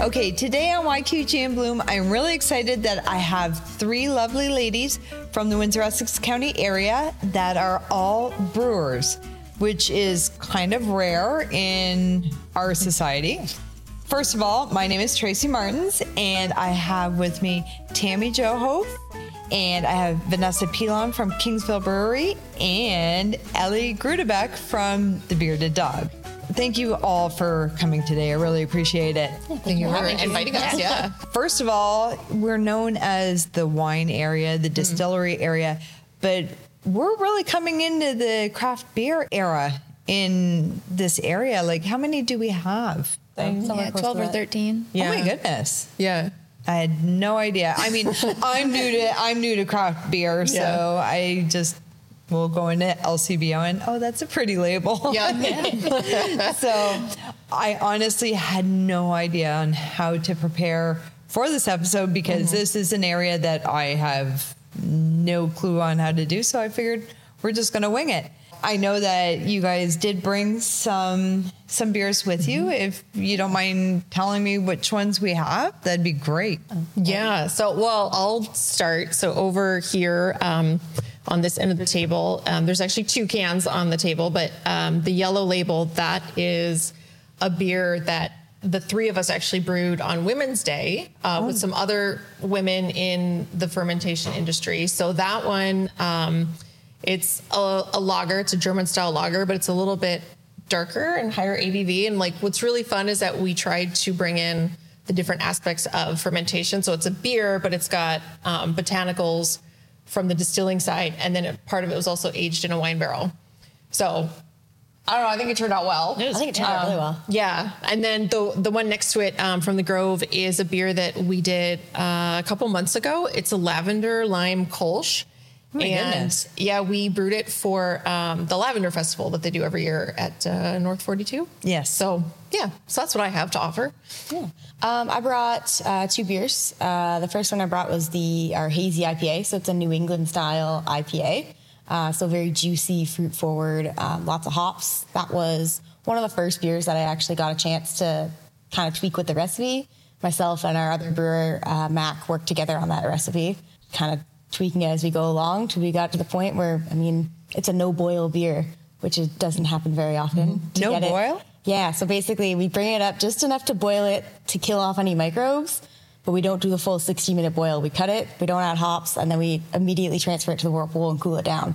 Okay, today on YQG and Bloom, I'm really excited that I have three lovely ladies from the Windsor Essex County area that are all brewers, which is kind of rare in our society. First of all, my name is Tracy Martins, and I have with me Tammy Joho, and I have Vanessa Pillon from Kingsville Brewery, and Ellie Gurdebeke from The Beerded Dog. Thank you all for coming today. I really appreciate it. Thank you for inviting us. Yeah. First of all, we're known as the wine area, the mm. distillery area, but we're really coming into the craft beer era in this area. Like, how many do we have? Um, yeah, 12 or 13. Yeah. Oh my goodness. Yeah. I had no idea. I mean, I'm new to I'm new to craft beer, so Yeah. I just will go into LCBO and oh, that's a pretty label. Yeah. so I honestly had no idea on how to prepare for this episode because Mm-hmm. this is an area that I have no clue on how to do. So I figured we're just going to wing it. I know that you guys did bring some some beers with you. Mm-hmm. If you don't mind telling me which ones we have, that'd be great. Yeah. So, well, I'll start. So, over here um, on this end of the table, um, there's actually two cans on the table, but um, the yellow label, that is a beer that the three of us actually brewed on Women's Day uh, with some other women in the fermentation industry. So, that one, um, it's a, a lager, it's a German style lager, but it's a little bit darker and higher ABV. And like what's really fun is that we tried to bring in the different aspects of fermentation. So it's a beer, but it's got um, botanicals from the distilling side, and then it, part of it was also aged in a wine barrel. So I don't know. I think it turned out well. I think it turned out really well. Yeah, and then the the one next to it um, from the Grove is a beer that we did uh, a couple months ago. It's a lavender lime kolsch. My and goodness. yeah, we brewed it for um, the Lavender Festival that they do every year at uh, North 42. Yes. So yeah, so that's what I have to offer. Um, I brought uh, two beers. Uh, the first one I brought was the our hazy IPA, so it's a New England style IPA. Uh, so very juicy, fruit forward, um, lots of hops. That was one of the first beers that I actually got a chance to kind of tweak with the recipe. Myself and our other brewer uh, Mac worked together on that recipe, kind of tweaking it as we go along till we got to the point where I mean it's a no boil beer, which is, doesn't happen very often. to No get it- boil? yeah, so basically we bring it up just enough to boil it to kill off any microbes, but we don't do the full 60 minute boil. We cut it, we don't add hops, and then we immediately transfer it to the whirlpool and cool it down.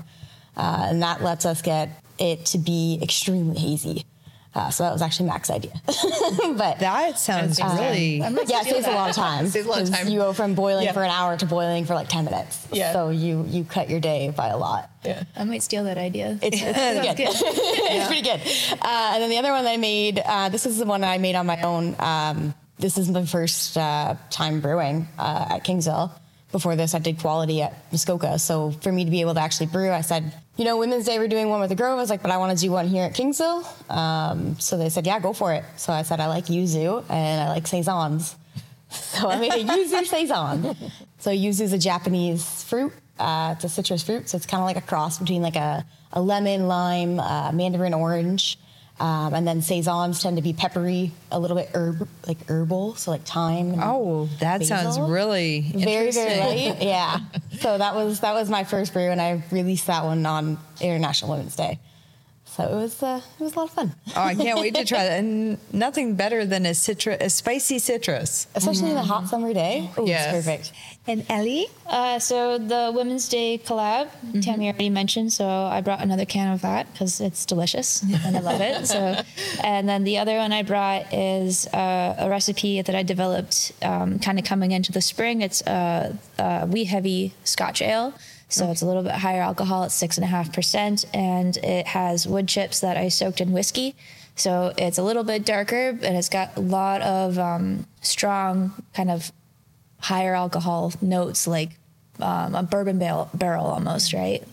Uh, and that lets us get it to be extremely hazy. Uh, so that was actually Mac's idea. but That sounds really. yeah, it saves a lot of time. Saves a lot of 'cause time. You go from boiling Yeah. for an hour to boiling for like 10 minutes. Yeah. So you you cut your day by a lot. Yeah. I might steal that idea. It's, it's pretty good. it's pretty good. Uh, and then the other one that I made, uh, this is the one I made on my own. Um, this is my first uh, time brewing uh, at Kingsville. Before this, I did quality at Muskoka. So for me to be able to actually brew, I said, you know, Women's Day we're doing one with the Grove. I was like, but I want to do one here at Kingsville. Um, so they said, yeah, go for it. So I said, I like yuzu and I like saisons. So I made a yuzu saison. So yuzu is a Japanese fruit. Uh, it's a citrus fruit, so it's kind of like a cross between like a, a lemon, lime, uh, mandarin orange, um, and then saisons tend to be peppery, a little bit herb, like herbal, so like thyme. Oh, that sounds basil. really very very light. Yeah. So that was that was my first brew, and I released that one on International Women's Day. So it was uh, it was a lot of fun, Oh, I can't wait to try that. And nothing better than a citrus, a spicy citrus. especially in a hot summer day. Ooh, Yes. perfect. And Ellie, Uh, so the Women's Day collab, Tammy already mentioned, so I brought another can of that because it's delicious and I love it. So, and then the other one I brought is uh, a recipe that I developed, um, kind of coming into the spring. It's uh, uh, wee heavy Scotch ale. So it's a little bit higher alcohol. It's six and a half percent, and it has wood chips that I soaked in whiskey. So it's a little bit darker, and it's got a lot of um, strong kind of higher alcohol notes like um, a bourbon barrel, barrel almost, right?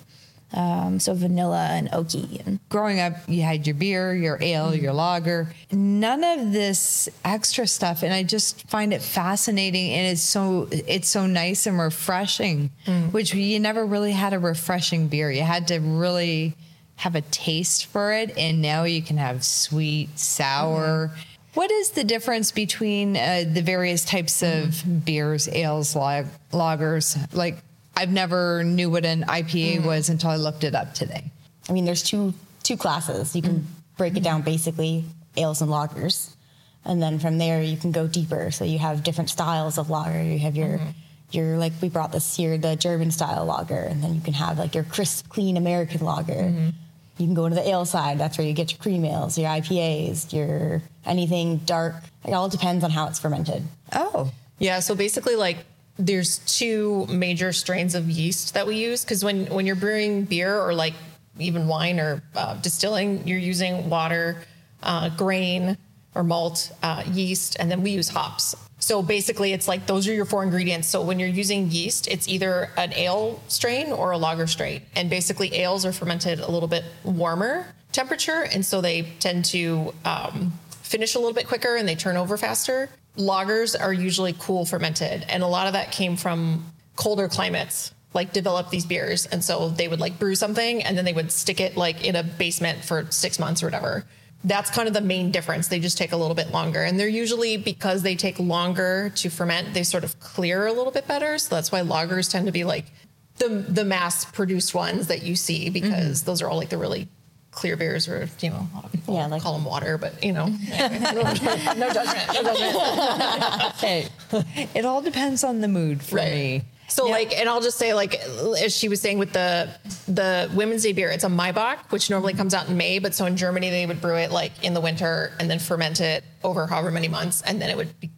Um, so vanilla and oaky. And growing up, you had your beer, your ale, your lager. None of this extra stuff, and I just find it fascinating. And it's so it's so nice and refreshing, which you never really had a refreshing beer. You had to really have a taste for it, and now you can have sweet, sour. What is the difference between uh, the various types of beers, ales, lag- lagers? Like, I've never knew what an IPA mm. was until I looked it up today. I mean, there's two two classes. You can mm. break it down basically ales and lagers, and then from there you can go deeper. So you have different styles of lager. You have your mm-hmm. your like we brought this here the German style lager, and then you can have like your crisp, clean American lager. Mm-hmm. You can go into the ale side. That's where you get your cream ales, your IPAs, your anything dark. It all depends on how it's fermented. Oh, Yeah, so basically like there's two major strains of yeast that we use because when when you're brewing beer or like even wine or uh, distilling, you're using water, uh, grain or malt, uh, yeast, and then we use hops. So basically, it's like those are your four ingredients. So when you're using yeast, it's either an ale strain or a lager strain. And basically, ales are fermented a little bit warmer temperature, and so they tend to um, finish a little bit quicker and they turn over faster. Lagers are usually cool fermented, and a lot of that came from colder climates. Like develop these beers, and so they would like brew something, and then they would stick it like in a basement for six months or whatever. That's kind of the main difference. They just take a little bit longer, and they're usually because they take longer to ferment. They sort of clear a little bit better, so that's why lagers tend to be like the the mass produced ones that you see because mm-hmm. those are all like the really clear beers, or you know, a lot of people Yeah, like- call them water, but you know, no judgment, no judgment. hey, it all depends on the mood for me. So like, and I'll just say like, as she was saying with the the Women's Day beer, it's a Maibock, which normally comes out in May, but so in Germany they would brew it like in the winter and then ferment it over however many months, and then it would be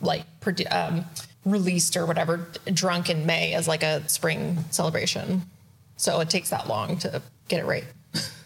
like um, released or whatever, drunk in May as like a spring celebration. So it takes that long to get it right.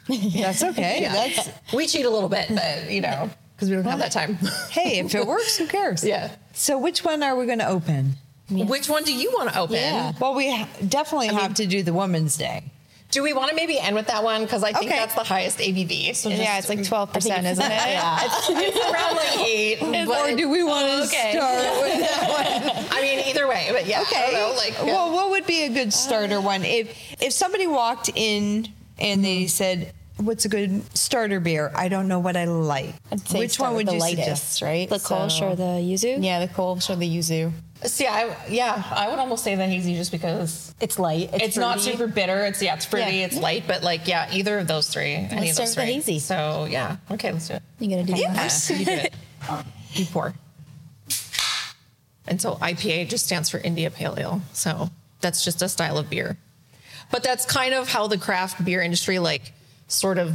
That's okay. That's We cheat a little bit, but you know, because we don't have that time. hey, if it works, who cares? Yeah. So, which one are we going to open? Which one do you want to open? Yeah. Well, we ha- definitely have to do the Women's Day. Do we want to maybe end with that one? Because I think Okay. that's the highest ABV. So just, yeah, it's like 12%, isn't it? Yeah. it's around like eight. but- or do we want to oh, okay. start with that one? I mean, either way, but yeah. I Okay. don't know, like, well, what would be a good starter uh, one? If if somebody walked in and they said, "What's a good starter beer?" I don't know what I like. I'd say Which one would the you lightest, suggest? right? The Kolsch So- or the Yuzu? yeah, the Kolsch or the Yuzu. see, I yeah, I would almost say the hazy just because It's light. It's, it's, not super bitter. It's yeah, it's fruity. Yeah. It's light, but like yeah, either of those three. any of start those with the three. hazy. So yeah, okay, let's do it. You gotta do that. Yes. You do it. You pour. And so IPA just stands for India Pale Ale. So that's just a style of beer. But that's kind of how the craft beer industry like sort of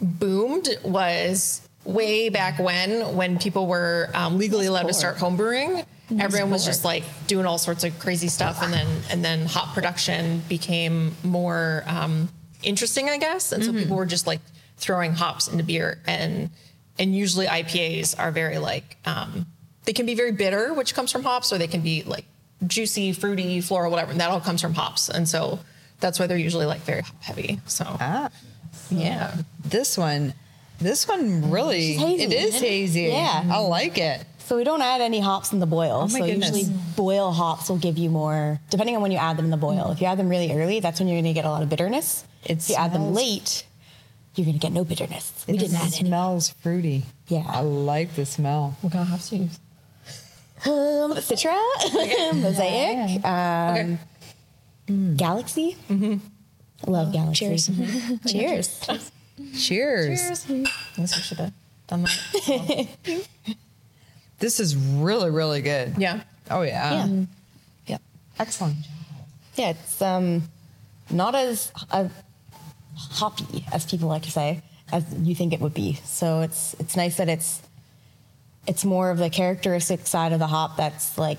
boomed was way back when when people were um, legally allowed to start homebrewing. Everyone was just like doing all sorts of crazy stuff, and then and then hop production became more um, interesting, I guess. And so people were just like throwing hops into beer, and and usually IPAs are very like um, they can be very bitter, which comes from hops, or they can be like juicy, fruity, floral, whatever, and that all comes from hops. And so that's why they're usually like very hop heavy. So Ah, yeah. this one, this one really, It's hazy, it is it? hazy. Yeah. I like it. So we don't add any hops in the boil. Oh my so goodness. usually boil hops will give you more, depending on when you add them in the boil. If you add them really early, that's when you're going to get a lot of bitterness. It if you add them late, you're going to get no bitterness. We It didn't add any. smells fruity. Yeah. I like the smell. What kind of hops do you use? Um, Citra, Mosaic, um, Galaxy. Mm-hmm. Love Galaxy. Cheers. Cheers. Cheers. I guess we should have done that. This is really, really good. yeah. Oh yeah. Yeah. Yep. Excellent. Yeah, it's um, not as uh, hoppy as people like to say as you think it would be. So it's it's nice that it's it's more of the characteristic side of the hop that's like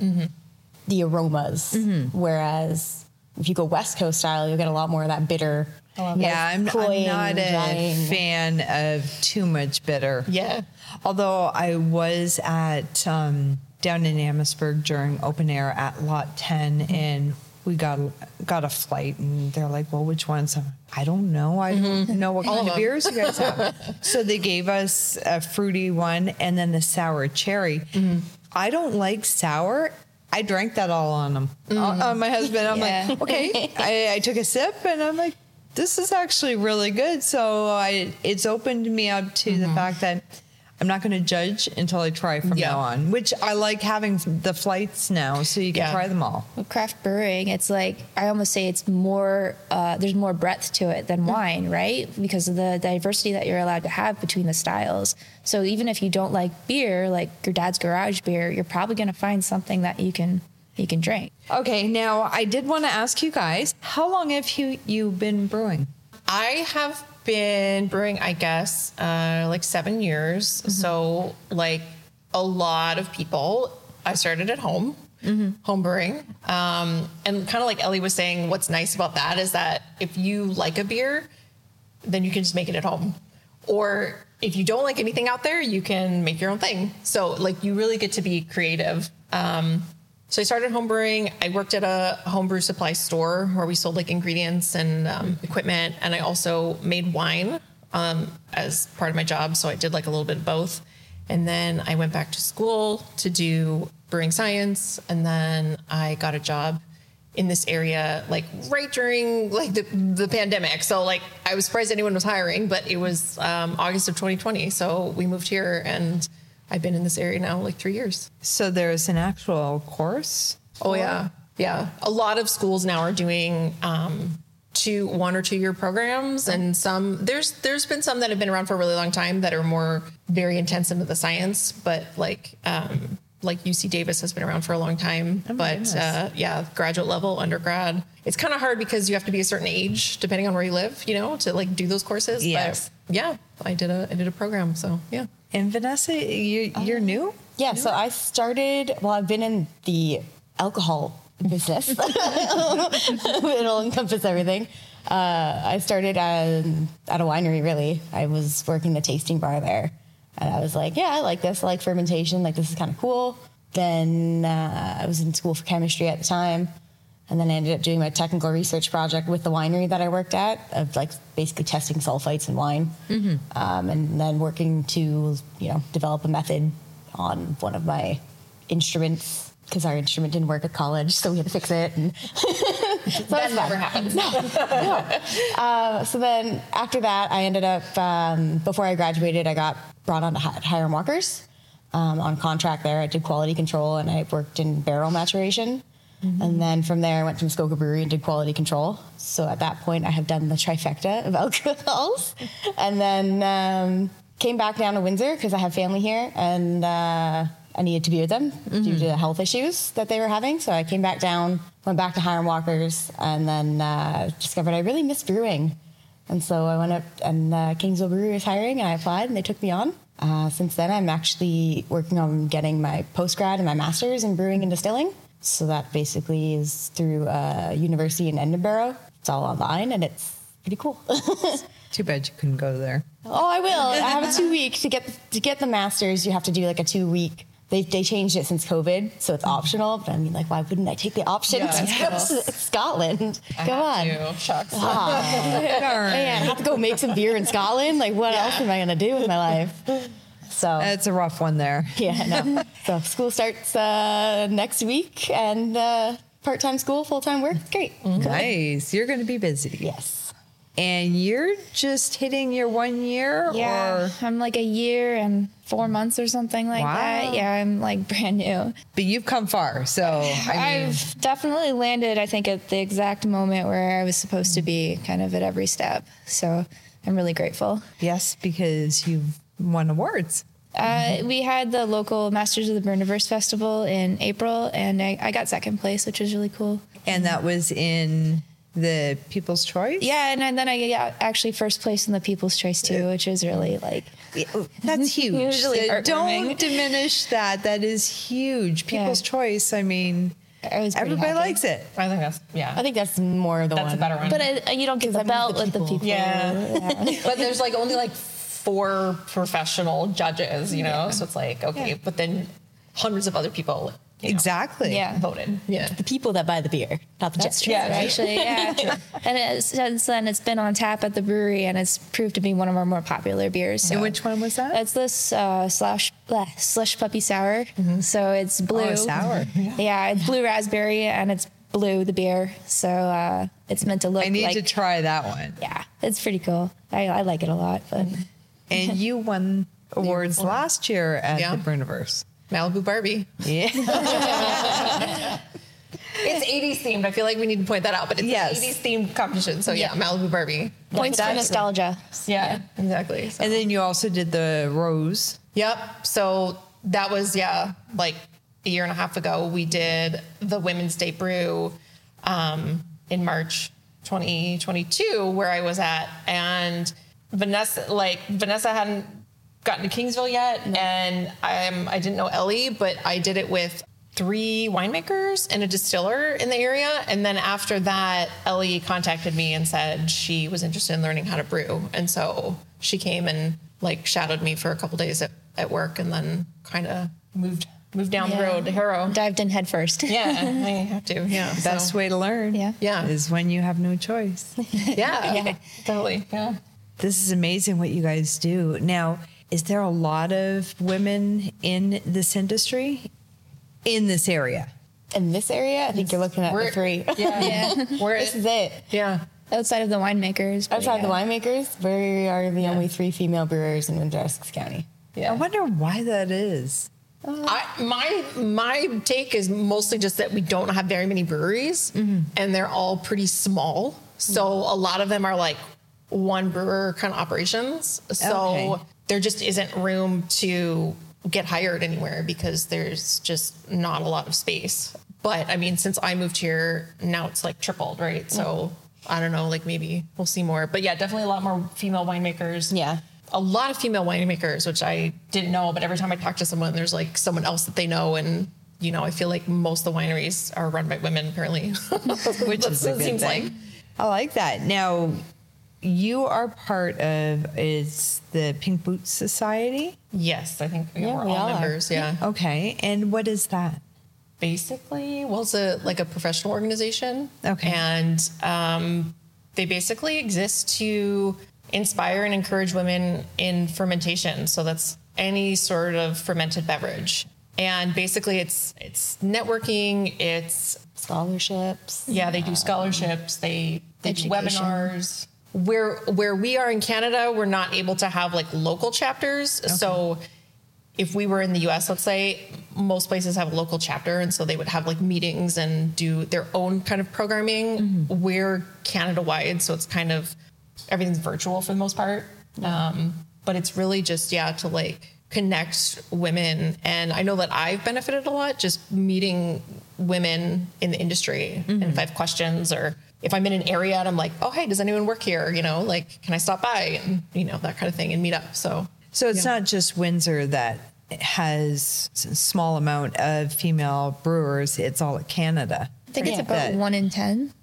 the aromas. Whereas if you go West Coast style, you'll get a lot more of that bitter. Yeah, I'm, I'm not a drying. fan of too much bitter. Yeah. Although I was at um, down in Amherstburg during open air at Lot 10, mm-hmm. and we got got a flight, and they're like, "Well, which ones?" I'm, I don't know. I don't mm-hmm. know what kind of beers you guys have. so they gave us a fruity one, and then the sour cherry. Mm-hmm. I don't like sour. I drank that all on them. On mm-hmm. uh, my husband, I'm Yeah. like, okay. I, I took a sip, and I'm like, this is actually really good. So I, it's opened me up to the mm-hmm. fact that I'm not going to judge until I try from Yeah. now on, which I like having the flights now so you can Yeah. try them all. With craft brewing, it's like I almost say it's more. Uh, there's more breadth to it than wine, right? Because of the diversity that you're allowed to have between the styles. So even if you don't like beer, like your dad's garage beer, you're probably going to find something that you can you can drink. Okay, now I did want to ask you guys, how long have you you been brewing? I have been brewing, I guess, uh, like seven years. So, like a lot of people, I started at home, home brewing. Um, and kind of like Ellie was saying, what's nice about that is that if you like a beer, then you can just make it at home. Or if you don't like anything out there, you can make your own thing. So, like, you really get to be creative. Um, so I started homebrewing. I worked at a homebrew supply store where we sold like ingredients and um, equipment, and I also made wine um, as part of my job. So I did like a little bit of both. And then I went back to school to do brewing science, and then I got a job in this area like right during like the, the pandemic. So like I was surprised anyone was hiring, but it was um, August of 2020. So we moved here, and I've been in this area now like three years. So there's an actual course. Oh yeah, yeah. A lot of schools now are doing um, two, one or two year programs, and some there's there's been some that have been around for a really long time that are more very intense into the science, but like um, like UC Davis has been around for a long time. but uh, yeah, graduate level, undergrad, it's kind of hard because you have to be a certain age depending on where you live, you know, to like do those courses. Yes. But yeah, I did a I did a program, so yeah. And Vanessa, you, you're new? Yeah, so I started, well, I've been in the alcohol business. It'll encompass everything. Uh, I started at, at a winery, really. I was working the tasting bar there. And I was like, yeah, I like this. I like fermentation. Like, this is kind of cool. Then uh, I was in school for chemistry at the time. And then I ended up doing my technical research project with the winery that I worked at, of like basically testing sulfites in wine, um, and then working to you know develop a method on one of my instruments because our instrument didn't work at college, so we had to fix it. And so That never happens. uh, so then after that, I ended up um, before I graduated, I got brought on to Hiram Walkers um, on contract there. I did quality control and I worked in barrel maturation. And then from there, I went to Muskoka Brewery and did quality control. So at that point, I have done the trifecta of alcohols. and then um, came back down to Windsor because I have family here and uh, I needed to be with them due to the health issues that they were having. So I came back down, went back to Hiram Walkers, and then uh, discovered I really miss brewing. And so I went up, and uh, Kingsville Brewery was hiring, and I applied, and they took me on. Uh, since then, I'm actually working on getting my postgrad and my master's in brewing and distilling. So that basically is through a university in Edinburgh. It's all online, and it's pretty cool. Too bad you couldn't go there. Oh, I will. I have a two week to get to get the masters. You have to do like a two week. They they changed it since COVID, so it's optional. But I mean, like, why wouldn't I take the option Yeah, to go to Scotland? Come on. Shucks. Man, ah. I have to go make some beer in Scotland. Like, what else am I gonna do with my life? So That's a rough one there. yeah, no. so school starts uh, next week, and uh, part time school, full time work. It's great. Nice. You're going to be busy. Yes. And you're just hitting your one year Yeah, or I'm like a year and four months or something like Wow. that. Yeah, I'm like brand new. but you've come far. So I mean I've definitely landed, I think, at the exact moment where I was supposed to be, kind of at every step. So I'm really grateful. yes, because you've won awards. Uh, we had the local Masters of the Brewniverse Festival in April, and I, I got second place, which was really cool. And that was in the People's Choice. Yeah, and then I got actually first place in the People's Choice too, which is really like Yeah, That's huge. Usually Uh, Don't diminish that. That is huge. People's Yeah. Choice. I mean, I everybody happy. likes it. I think that's yeah. I think that's more of the that's one. a better one. But uh, you don't get the belt the with the people. people. Yeah. but there's like only like four professional judges, you know? So it's like, okay, Yeah. but then hundreds of other people you know, Exactly. Yeah. voted. Yeah. The people that buy the beer, not the That's judge. true, Yeah, right. actually. Yeah. and it, since then, it's been on tap at the brewery, and it's proved to be one of our more popular beers. So. And which one was that? It's this uh, slash bleh, slush puppy sour. So it's blue. Oh, sour. Yeah, it's blue raspberry, and it's blue the beer. So uh, it's meant to look I need like. to try that one. yeah, it's pretty cool. I, I like it a lot. But And you won awards last year at Yeah. the Brewniverse. Malibu Barbie. Yeah. It's 80s themed. I feel like we need to point that out, but it's Yes. an 80s themed competition. So yeah, Malibu Barbie. Points for nostalgia. Yeah, exactly. So- and then you also did the rose. Yep. So that was yeah, like a year and a half ago. We did the Women's Day Brew um, in March 2022, where I was at, and Vanessa, like Vanessa, hadn't gotten to Kingsville yet, and I'm I didn't know Ellie, but I did it with three winemakers and a distiller in the area and then after that ellie contacted me and said she was interested in learning how to brew and so she came and like shadowed me for a couple days at, at work and then kind of moved moved down the road to Harrow. Dived in head first. Yeah, I have to. Yeah, Best so, way to learn. Yeah. Yeah. Is when you have no choice. Yeah, Yeah. totally. Yeah. This is amazing what you guys do. Now, is there a lot of women in this industry in this area? In this area, I think you're looking at We're- the three. Yeah, We're this is it. yeah. Outside of the winemakers. but Outside the winemakers, we are the only three female brewers in Windsor County. Yeah. I wonder why that is. I, my my take is mostly just that we don't have very many breweries, mm-hmm. and they're all pretty small. So a lot of them are like one brewer kind of operations. So Okay. there just isn't room to get hired anywhere because there's just not a lot of space. But I mean, since I moved here, now it's like tripled, right? So I don't know, like maybe we'll see more. But yeah, definitely a lot more female winemakers Yeah. a lot of female winemakers, which I didn't know, but every time I talk to someone, there's like someone else that they know. And, you know, I feel like most of the wineries are run by women, apparently. Which is a good seems thing. like. I like that. Now, you are part of is the Pink Boots Society. Yes, I think Yeah, we're we all are. members. Yeah. Okay, and what is that? Basically, well, it's a, like a professional organization. Okay. And um, they basically exist to inspire and encourage women in fermentation. So that's any sort of fermented beverage. And basically, it's it's networking. It's Scholarships. Yeah, they do scholarships. They they do webinars. Where where we are in Canada, we're not able to have like local chapters. So if we were in the US, let's say, most places have a local chapter, and so they would have like meetings and do their own kind of programming. We're Canada wide, so it's kind of everything's virtual for the most part. Um, but it's really just yeah to like connect women, and I know that I've benefited a lot just meeting women in the industry, and if I have questions or if I'm in an area and I'm like, oh hey, does anyone work here? You know, like can I stop by and you know that kind of thing and meet up. So So it's not just Windsor that has a small amount of female brewers. It's all of Canada. I think it's Yeah. about That- one in 10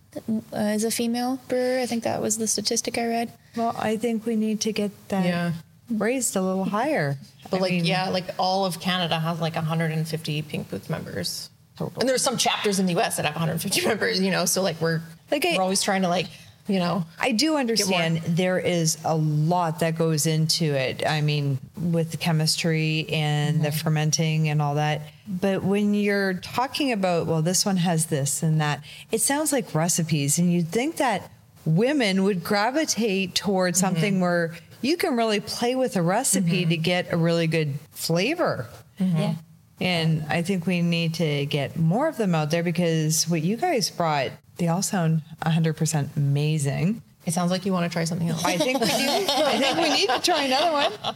uh, is a female brewer. I think that was the statistic I read. Well, I think we need to get that Yeah. raised a little higher. But I like, mean, yeah, like all of Canada has like 150 Pink Boots members. And there's some chapters in the US that have 150 members, you know, so like we're Like I- we're always trying to like, you know, I do understand there is a lot that goes into it. I mean, with the chemistry and the mm-hmm. fermenting and all that. But when you're talking about, well, this one has this and that, it sounds like recipes. And you'd think that women would gravitate towards mm-hmm. something where you can really play with a recipe mm-hmm. to get a really good flavor. Yeah. And I think we need to get more of them out there because what you guys brought, they all sound 100% amazing. it sounds like you want to try something else. I think we do. I think we need to try another one.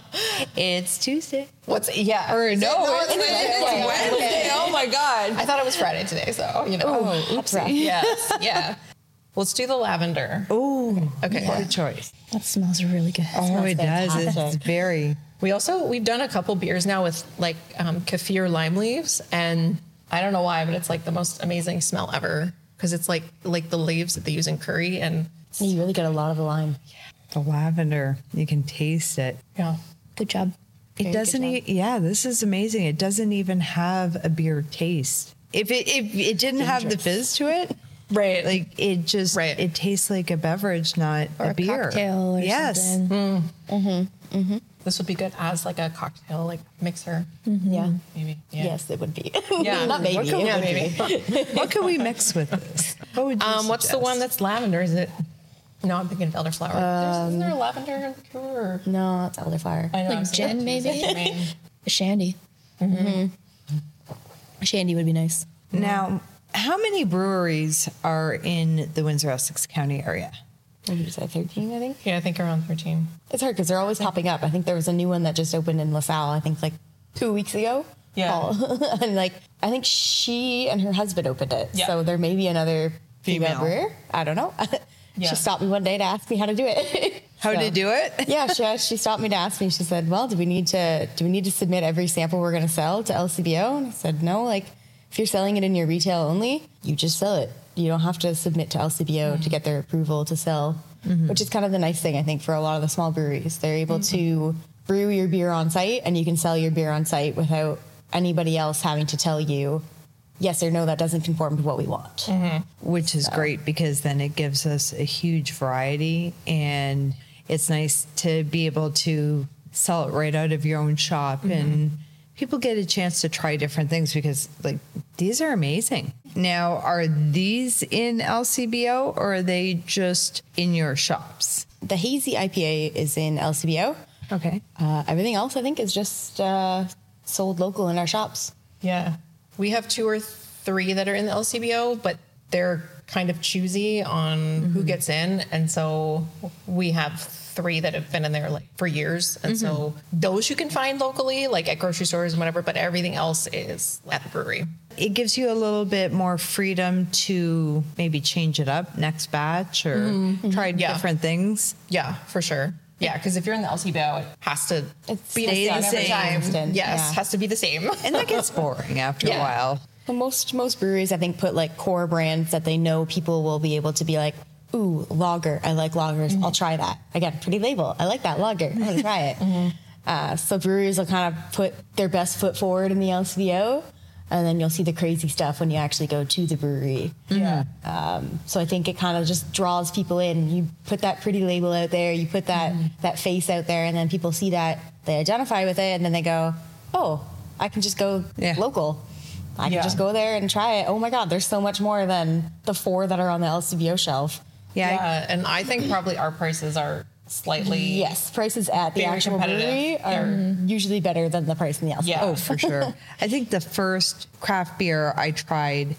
It's Tuesday. What's yeah? Or no, it's Wednesday. Wednesday. Oh my God. I thought it was Friday today, so you know. Oh, oopsie. yes, yeah. Let's do the lavender. Oh, Okay. What a choice. That smells really good. Oh, it does. It's fantastic. very. We also we've done a couple beers now with like um, kaffir lime leaves, and I don't know why, but it's like the most amazing smell ever because it's like like the leaves that they use in curry, and You really get a lot of the lime. The lavender, you can taste it. yeah, Good job. It doesn't. E- yeah, this is amazing. It doesn't even have a beer taste. If it if it didn't have the fizz to it, right. like it just Right. it tastes like a beverage, not Or a, a, beer. cocktail or yes. Something. this would be good as like a cocktail like mixer, mm-hmm. Yeah. maybe. Yeah. Yes, it would be. Yeah. Not maybe. What can- yeah, maybe. What can we mix with this? What would you Um, what's the one that's lavender? Is it No, I'm thinking of elderflower. There's, isn't there a lavender liqueur? No, it's elderflower. I know, Like I was thinking gin, maybe? Jasmine. Shandy. Mm-hmm. Shandy would be nice. Now, how many breweries are in the Windsor Essex County area? What did you say, 13, I think? Yeah, I think around 13. It's hard because they're always popping up. I think there was a new one that just opened in LaSalle, I think like two weeks ago. Yeah. Oh, and like, I think she and her husband opened it. Yeah. So there may be another female, Female. brewer. I don't know. Yeah. she stopped me one day to ask me how to do it. How So- to do it? yeah, she, she stopped me to ask me. She said, "Well, do we need to do we need to submit every sample we're going to sell to LCBO?" And I said, "No. Like, if you're selling it in your retail only, you just sell it. You don't have to submit to LCBO mm-hmm. to get their approval to sell." Mm-hmm. Which is kind of the nice thing I think for a lot of the small breweries. They're able mm-hmm. to brew your beer on site, and you can sell your beer on site without anybody else having to tell you, "Yes or no, that doesn't conform to what we want." Which is great because then it gives us a huge variety and it's nice to be able to sell it right out of your own shop and people get a chance to try different things because like these are amazing. Now, are these in LCBO or are they just in your shops? The hazy IPA is in LCBO. Okay. Uh, everything else, I think, is just uh, sold local in our shops. Yeah. We have two or three that are in the LCBO, but they're kind of choosy on who gets in. And so we have three that have been in there like for years. And so mm-hmm. those you can find locally, like at grocery stores and whatever, but everything else is at the brewery. It gives you a little bit more freedom to maybe change it up next batch or mm-hmm. Mm-hmm. try Yeah. different things. Yeah, for sure. Yeah, because if you're in the LCBO, it has to It's be stay the the same every same. time. Constant, Yes, yeah. has to be the same. And that gets boring after a while. Well, most most breweries, I think, put like core brands that they know people will be able to be like, "Ooh, lager! I like lagers. I'll try that." Again, pretty label. I like that lager. I'm gonna try it. Uh, so breweries will kind of put their best foot forward in the LCBO, and then you'll see the crazy stuff when you actually go to the brewery. yeah. Um, so I think it kind of just draws people in. You put that pretty label out there, you put that that face out there, and then people see that they identify with it, and then they go, "Oh, I can just go Yeah. local. I can Yeah. just go there and try it. Oh my God, there's so much more than the four that are on the LCBO shelf." Yeah. Yeah, and I think probably our prices are slightly Yes, prices at the actual brewery are usually better than the price in the LCBO. Yeah. Oh, for sure. I think the first craft beer I tried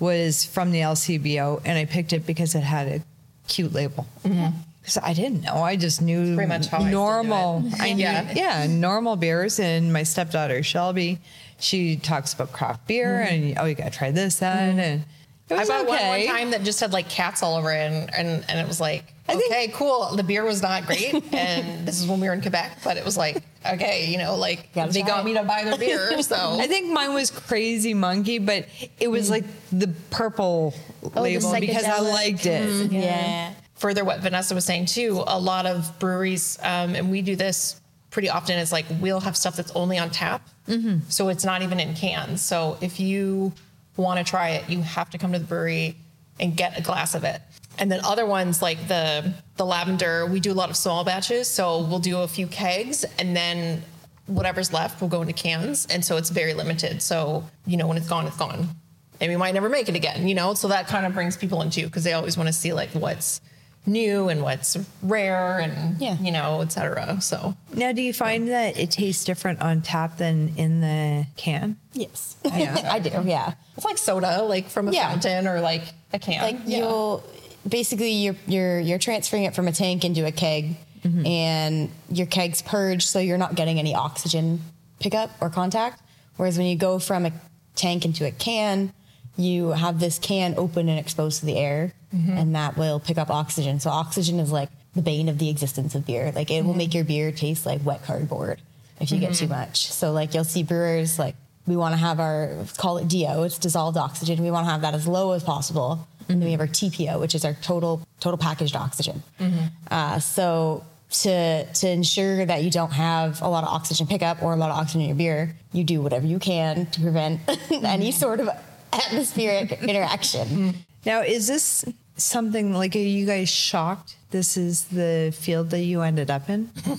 was from the LCBO, and I picked it because it had a cute label. Mm-hmm. Because I didn't know, I just knew pretty much how I still normal. I knew, Yeah. yeah, normal beers. And my stepdaughter Shelby, she talks about craft beer, mm-hmm. and oh, you gotta try this, that, mm-hmm. and it I bought one okay. one time that just had like cats all over it, and and, and it was like, I think- okay, cool. The beer was not great, and this is when we were in Quebec, but it was like, okay, you know, like Gotta they try got me to buy their beer, so I think mine was Crazy Monkey, but it was like the purple the label because I liked it. Yeah. further what Vanessa was saying too, a lot of breweries, um, and we do this pretty often, is like we'll have stuff that's only on tap. So it's not even in cans. So if you want to try it, you have to come to the brewery and get a glass of it. And then other ones like the the lavender, we do a lot of small batches. So we'll do a few kegs and then whatever's left will go into cans. And so it's very limited. So, you know, when it's gone, it's gone. And we might never make it again, you know? So that kind of brings people in too, because they always want to see like what's new and what's rare and, Yeah. you know, etc. So, Now, do you find that it tastes different on tap than in the can? Yes. Yeah. I do. Yeah. it's like soda, like from a Yeah. fountain or like a can. like Yeah. you'll basically you're you're you're transferring it from a tank into a keg mm-hmm. and your keg's purged so you're not getting any oxygen pickup or contact whereas when you go from a tank into a can you have this can open and exposed to the air mm-hmm. and that will pick up oxygen. So oxygen is like the bane of the existence of beer like it will mm-hmm. make your beer taste like wet cardboard if you get mm-hmm. too much. So like you'll see brewers like we want to have our call it DO, it's dissolved oxygen. We want to have that as low as possible. And then we have our TPO, which is our total total packaged oxygen. Uh, so to to ensure that you don't have a lot of oxygen pickup or a lot of oxygen in your beer, you do whatever you can to prevent any sort of atmospheric interaction. Now, is this something like, are you guys shocked this is the field that you ended up in?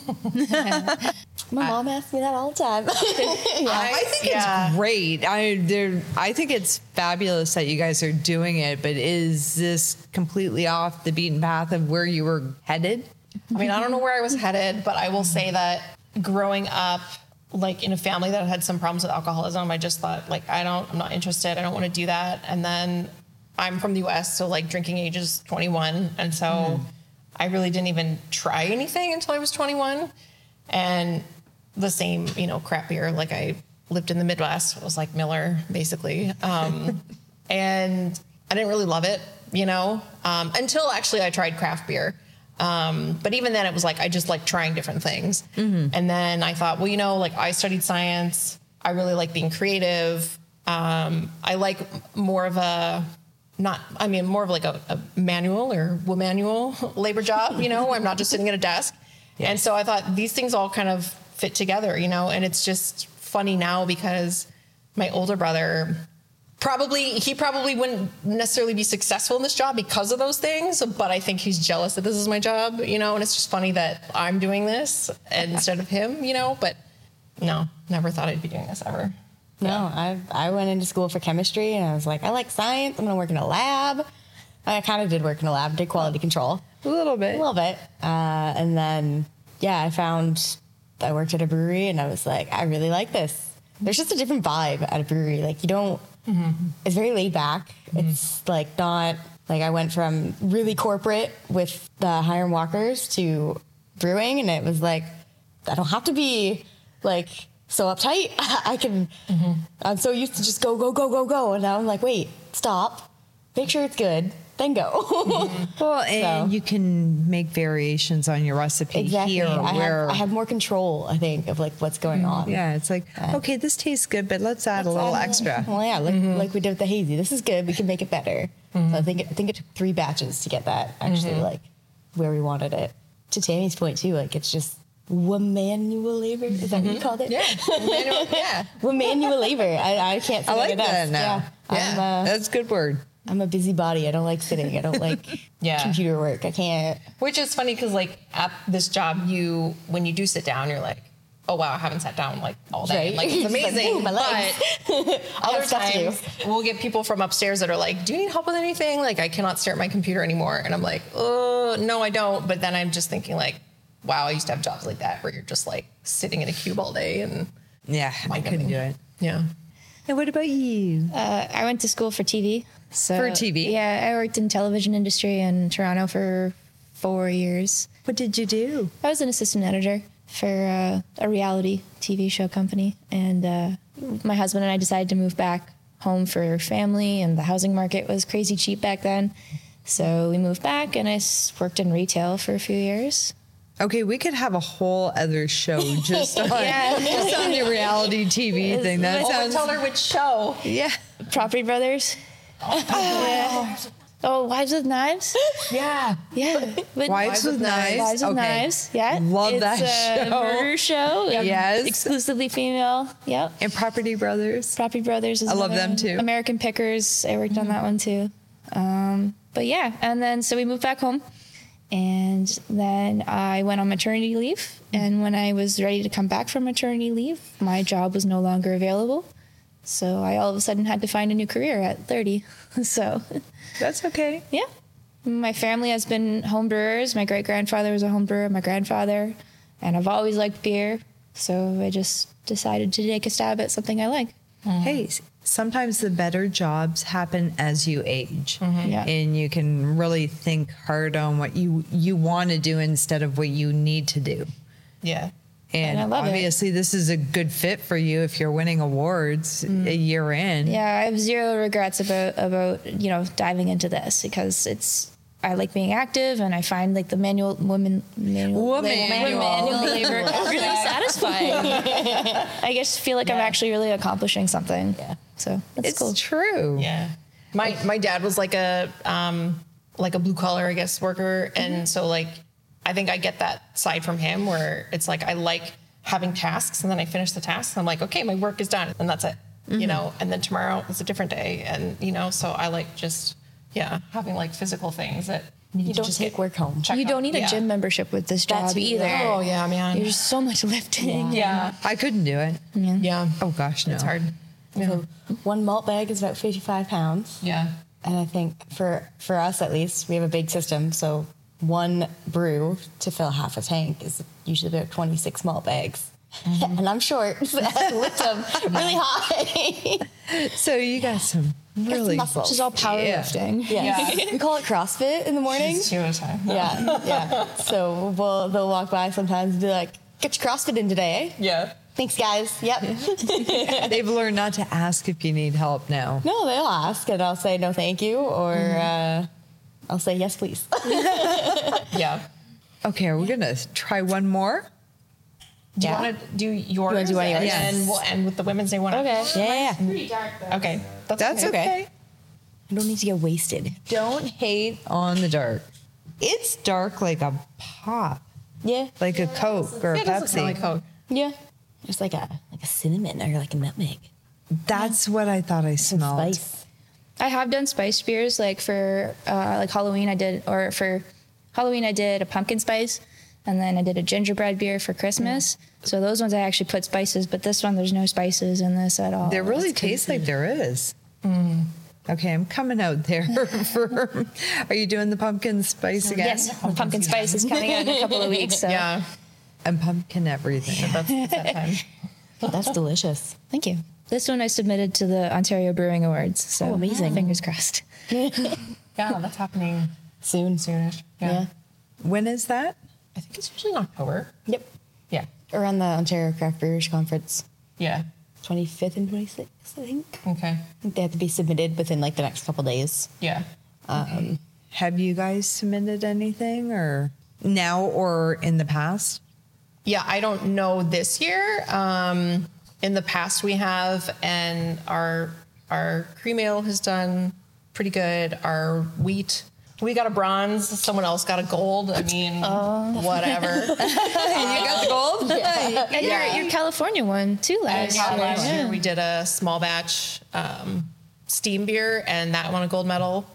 My mom asks me that all the time. I think yeah. it's great. I there. I think it's fabulous that you guys are doing it. But is this completely off the beaten path of where you were headed? I mean, I don't know where I was headed, but I will say that growing up, like in a family that had some problems with alcoholism, I just thought, like, I don't, I'm not interested. I don't want to do that. And then I'm from the US, so like drinking age is 21. And so I really didn't even try anything until I was 21. And the same, you know, crap beer. Like I lived in the Midwest. It was like Miller, basically. Um, and I didn't really love it, you know, um, until actually I tried craft beer. Um, but even then, it was like I just like trying different things. And then I thought, well, you know, like I studied science. I really like being creative. Um, I like more of a not i mean more of like a, a manual or manual labor job you know i'm not just sitting at a desk and so i thought these things all kind of fit together you know and it's just funny now because my older brother probably he probably wouldn't necessarily be successful in this job because of those things but i think he's jealous that this is my job you know and it's just funny that i'm doing this instead of him you know but no never thought i'd be doing this ever No, I I went into school for chemistry and I was like, I like science. I'm gonna work in a lab. I kind of did work in a lab, did quality control A little bit. a little bit, uh, and then yeah, I found I worked at a brewery and I was like, I really like this. There's just a different vibe at a brewery. Like you don't. It's very laid back. Mm-hmm. It's like not like I went from really corporate with the Hiram Walkers to brewing, and it was like I don't have to be like so uptight. I can. Mm-hmm. I'm so used to just go, go, go, go, go, and now I'm like, wait, stop, make sure it's good, then go. Well, and So- you can make variations on your recipe exactly. here, I where have, I have more control. I think of like what's going mm-hmm. on. yeah, it's like okay, this tastes good, but let's add a little extra. Well, yeah, like, mm-hmm. like we did with the hazy. This is good. We can make it better. So I mm-hmm. think it, I think it took three batches to get that actually like where we wanted it. To Tammy's point too, like it's just manual labor. Is that what you called it? yeah yeah manual labor. I, I can't. I like that desk. now. Yeah, I'm, uh, That's a good word. I'm a busybody. I don't like sitting. I don't like Yeah. computer work. I can't. Which is funny because like at this job, you when you do sit down, you're like, oh wow, I haven't sat down like all day. Right. Like it's You're like, amazing. My legs." but other have stuff times we'll get people from upstairs that are like, do you need help with anything? Like I cannot stare at my computer anymore, and I'm like, oh no, I don't. But then I'm just thinking like, wow, I used to have jobs like that where you're just like sitting in a cube all day and Yeah, I couldn't do it. yeah. And what about you? Uh, I went to school for TV. So For TV? Yeah, I worked in television industry in Toronto for four years. What did you do? I was an assistant editor for uh, a reality TV show company, and uh, my husband and I decided to move back home for family, and the housing market was crazy cheap back then. So we moved back, and I worked in retail for a few years. Okay, we could have a whole other show just on Yeah. just on your reality TV thing. That Oh, Oh, sounds tell her which show. yeah. Property Brothers. Yeah. Oh, Wives with Knives. Yeah. Yeah. But Wives with Knives. Wives with Okay. Knives. Yeah. Love it's that a show. murder show. Yes. Exclusively female. Yep. And Property Brothers. Property Brothers is I love them one. too. American Pickers. I worked on that one too. Um, but yeah, and then so we moved back home, and then I went on maternity leave. And when I was ready to come back from maternity leave, my job was no longer available. So I all of a sudden had to find a new career at 30. So That's okay. yeah, my family has been home brewers. My great grandfather was a home brewer. My grandfather, and I've always liked beer. So I just decided to take a stab at something I like. Mm-hmm. Hey, sometimes the better jobs happen as you age. Mm-hmm. Yeah. And you can really think hard on what you you want to do instead of what you need to do. Yeah. And, And I love it. obviously this is a good fit for you if you're winning awards a year in. Yeah, I have zero regrets about about you know diving into this because it's I like being active and I find like the manual woman manual Woman. labor, Manual. manual labor really satisfying. I just feel like I'm actually really accomplishing something. Yeah. So that's It's cool. true. Yeah. My my dad was like a um like a blue collar, I guess, worker. And so like I think I get that side from him where it's like I like having tasks and then I finish the tasks and I'm like, okay, my work is done and that's it. You mm-hmm. know, and then tomorrow is a different day. And you know, so I like just yeah, having like physical things that You don't take work home. you don't need yeah. a gym membership with this job what- either. Oh yeah, man. There's so much lifting. yeah, I couldn't do it. yeah. Oh gosh, no. It's hard. So one malt bag is about 55 pounds. Yeah. And I think for for us at least, we have a big system. So one brew to fill half a tank is usually about 26 malt bags. And I'm short, so I have to lift them really high. So you got some really muscle. Which is all powerlifting. yeah. we call it CrossFit in the morning. She was high. Yeah, yeah. So we'll, they'll walk by sometimes and be like, "Get your CrossFit in today." eh?" Yeah. Thanks, guys. Yep. They've learned not to ask if you need help now. no, they'll ask, and I'll say no, thank you, or uh, I'll say yes, please. Yeah. Okay, are we gonna try one more? Do Yeah. you want to do yours? wanna do one of yours? And we'll end with the Women's Day one. Okay. Yeah, yeah. Pretty dark though. Okay. That's, That's okay. okay. I don't need to get wasted. Don't hate on the dark. It's dark like a pop, Yeah, like a Coke or a Yeah, it doesn't Pepsi. like Coke. yeah. Just like a like a cinnamon or like a nutmeg. That's what I thought I Some smelled. spice. I have done spice beers like for uh, like Halloween I did or for Halloween I did a pumpkin spice and then I did a gingerbread beer for Christmas. So those ones I actually put spices, but this one there's no spices in this at all. There really tastes crazy. like there is. Okay, I'm coming out there for. Are you doing the pumpkin spice again? Yes, the pumpkin spice is coming out in a couple of weeks. So Yeah. And pumpkin everything. That's, that's that time. That's delicious. thank you. This one I submitted to the Ontario Brewing Awards. So Oh, amazing. Fingers crossed. Yeah, that's happening Soon. soonish. Yeah. Yeah. When is that? I think it's usually in October. Yep. Yeah. Around the Ontario Craft Brewers Conference, Yeah. 25th and 26th, I think. Okay. I think they have to be submitted within like the next couple days. Yeah. Um, Have you guys submitted anything or now or in the past? Yeah, I don't know this year. Um, in the past, we have, and our our cream ale has done pretty good. Our wheat, we got a bronze. Someone else got a gold. I mean, whatever. you got the gold? And your, your California one too last year. last Yeah. year we did a small batch um, steam beer, and that won a gold medal.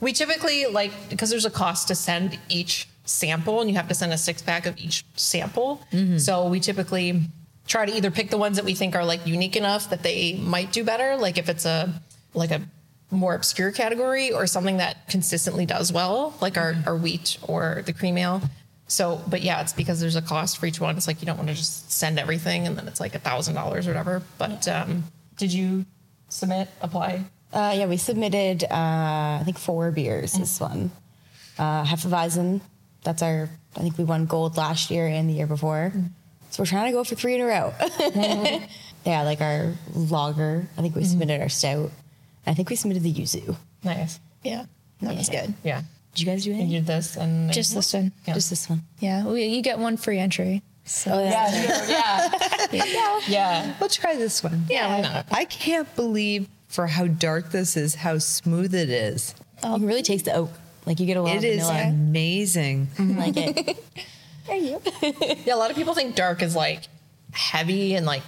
We typically like because there's a cost to send each sample, and you have to send a six pack of each sample. So we typically try to either pick the ones that we think are like unique enough that they might do better, like if it's a like a more obscure category or something that consistently does well, like our, our wheat or the cream ale. So, but yeah, it's because there's a cost for each one. It's like you don't want to just send everything and then it's like a thousand dollars or whatever. But um, did you submit, apply? Uh, yeah, we submitted, uh, I think, four beers this one. Uh, Hefeweizen, that's our, I think we won gold last year and the year before. So we're trying to go for three in a row. yeah, like our lager, I think we mm-hmm. submitted our stout. I think we submitted the yuzu. Nice. Yeah, that was good. Yeah. Did you guys do anything? You any? did this and Just this one. Yeah. Just this one. Yeah, we, you get one free entry. So Oh, yeah, yeah, yeah. We'll try this one. Yeah, why not? I can't believe for how dark this is, how smooth it is. You can really taste the oak. Like you get a lot It of is vanilla. amazing. I like it. There you Yeah, a lot of people think dark is like heavy and like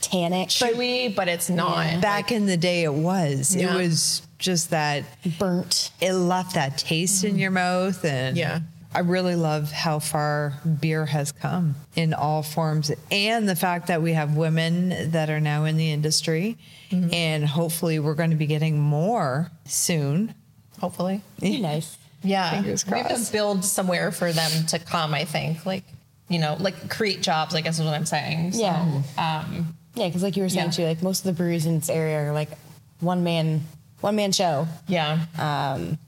Tannic. chewy, but it's not. Back in the day, it was. Yeah. It was just that burnt. it left that taste in mm. your mouth. And Yeah. I really love how far beer has come in all forms and the fact that we have women that are now in the industry. Mm-hmm. And hopefully, we're going to be getting more soon. Hopefully. Be nice. Yeah. Fingers We have to build somewhere for them to come, I think. Like, you know, like create jobs, I guess is what I'm saying. So, Yeah. Um, Yeah, because like you were saying Yeah. too, like most of the breweries in this area are like one man, one man show. yeah. Um,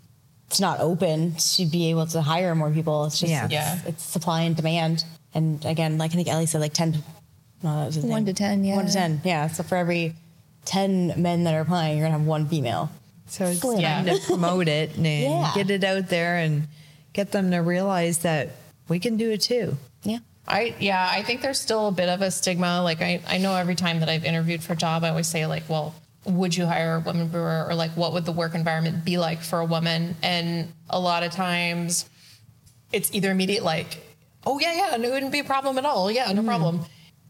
It's not open to be able to hire more people. It's just Yeah. it's, Yeah. it's supply and demand. And again, like I think Ellie said, like ten. To, no, that was his One name. to 10, yeah. One to ten. Yeah. So for every ten men that are applying, you're gonna have one female. So it's Slim. time Yeah. to promote it and Yeah. get it out there and get them to realize that we can do it too. Yeah. I yeah, I think there's still a bit of a stigma. Like I, I know every time that I've interviewed for a job, I always say like, well, would you hire a woman brewer or like what would the work environment be like for a woman? And a lot of times it's either immediate like, oh yeah, yeah, and it wouldn't be a problem at all. Yeah, no mm. problem.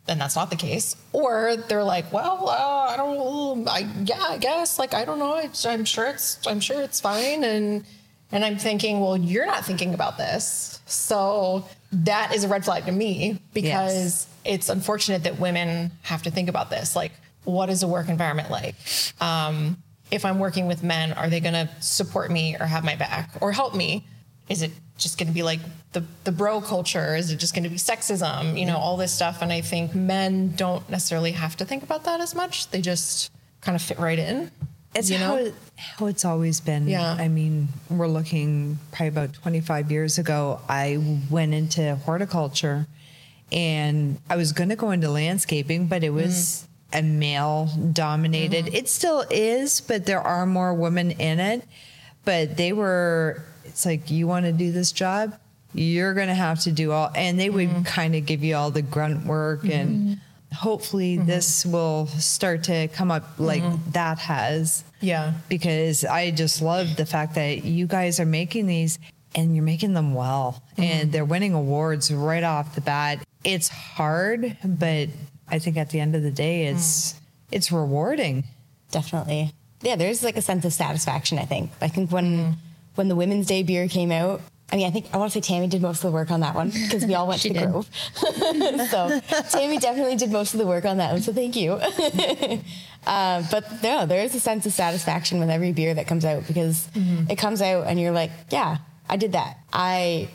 Then that's not the case. Or they're like, well, uh, I don't, I yeah, I guess like I don't know. I'm sure it's I'm sure it's fine and And I'm thinking, well, you're not thinking about this. So that is a red flag to me because Yes. it's unfortunate that women have to think about this. Like, what is a work environment like? Um, if I'm working with men, are they going to support me or have my back or help me? Is it just going to be like the, the bro culture? Is it just going to be sexism? You know, all this stuff. And I think men don't necessarily have to think about that as much. They just kind of fit right in. It's you know? how, how it's always been. Yeah. I mean, we're looking probably about 25 years ago. I went into horticulture and I was going to go into landscaping, but it was mm. a male dominated. Mm-hmm. It still is, but there are more women in it. But they were, it's like, you want to do this job? You're going to have to do all, and they would mm-hmm. kind of give you all the grunt work mm-hmm. and hopefully mm-hmm. this will start to come up like that has Yeah. because I just love the fact that you guys are making these and you're making them well and they're winning awards right off the bat. It's hard, but I think at the end of the day mm. it's it's rewarding. Definitely. Yeah, there's like a sense of satisfaction, I think. I think when when the Women's Day beer came out, I mean, I think I want to say Tammy did most of the work on that one because we all went to the did. Grove. so Tammy definitely did most of the work on that one. So thank you. uh, but no, there is a sense of satisfaction with every beer that comes out because it comes out and you're like, yeah, I did that. I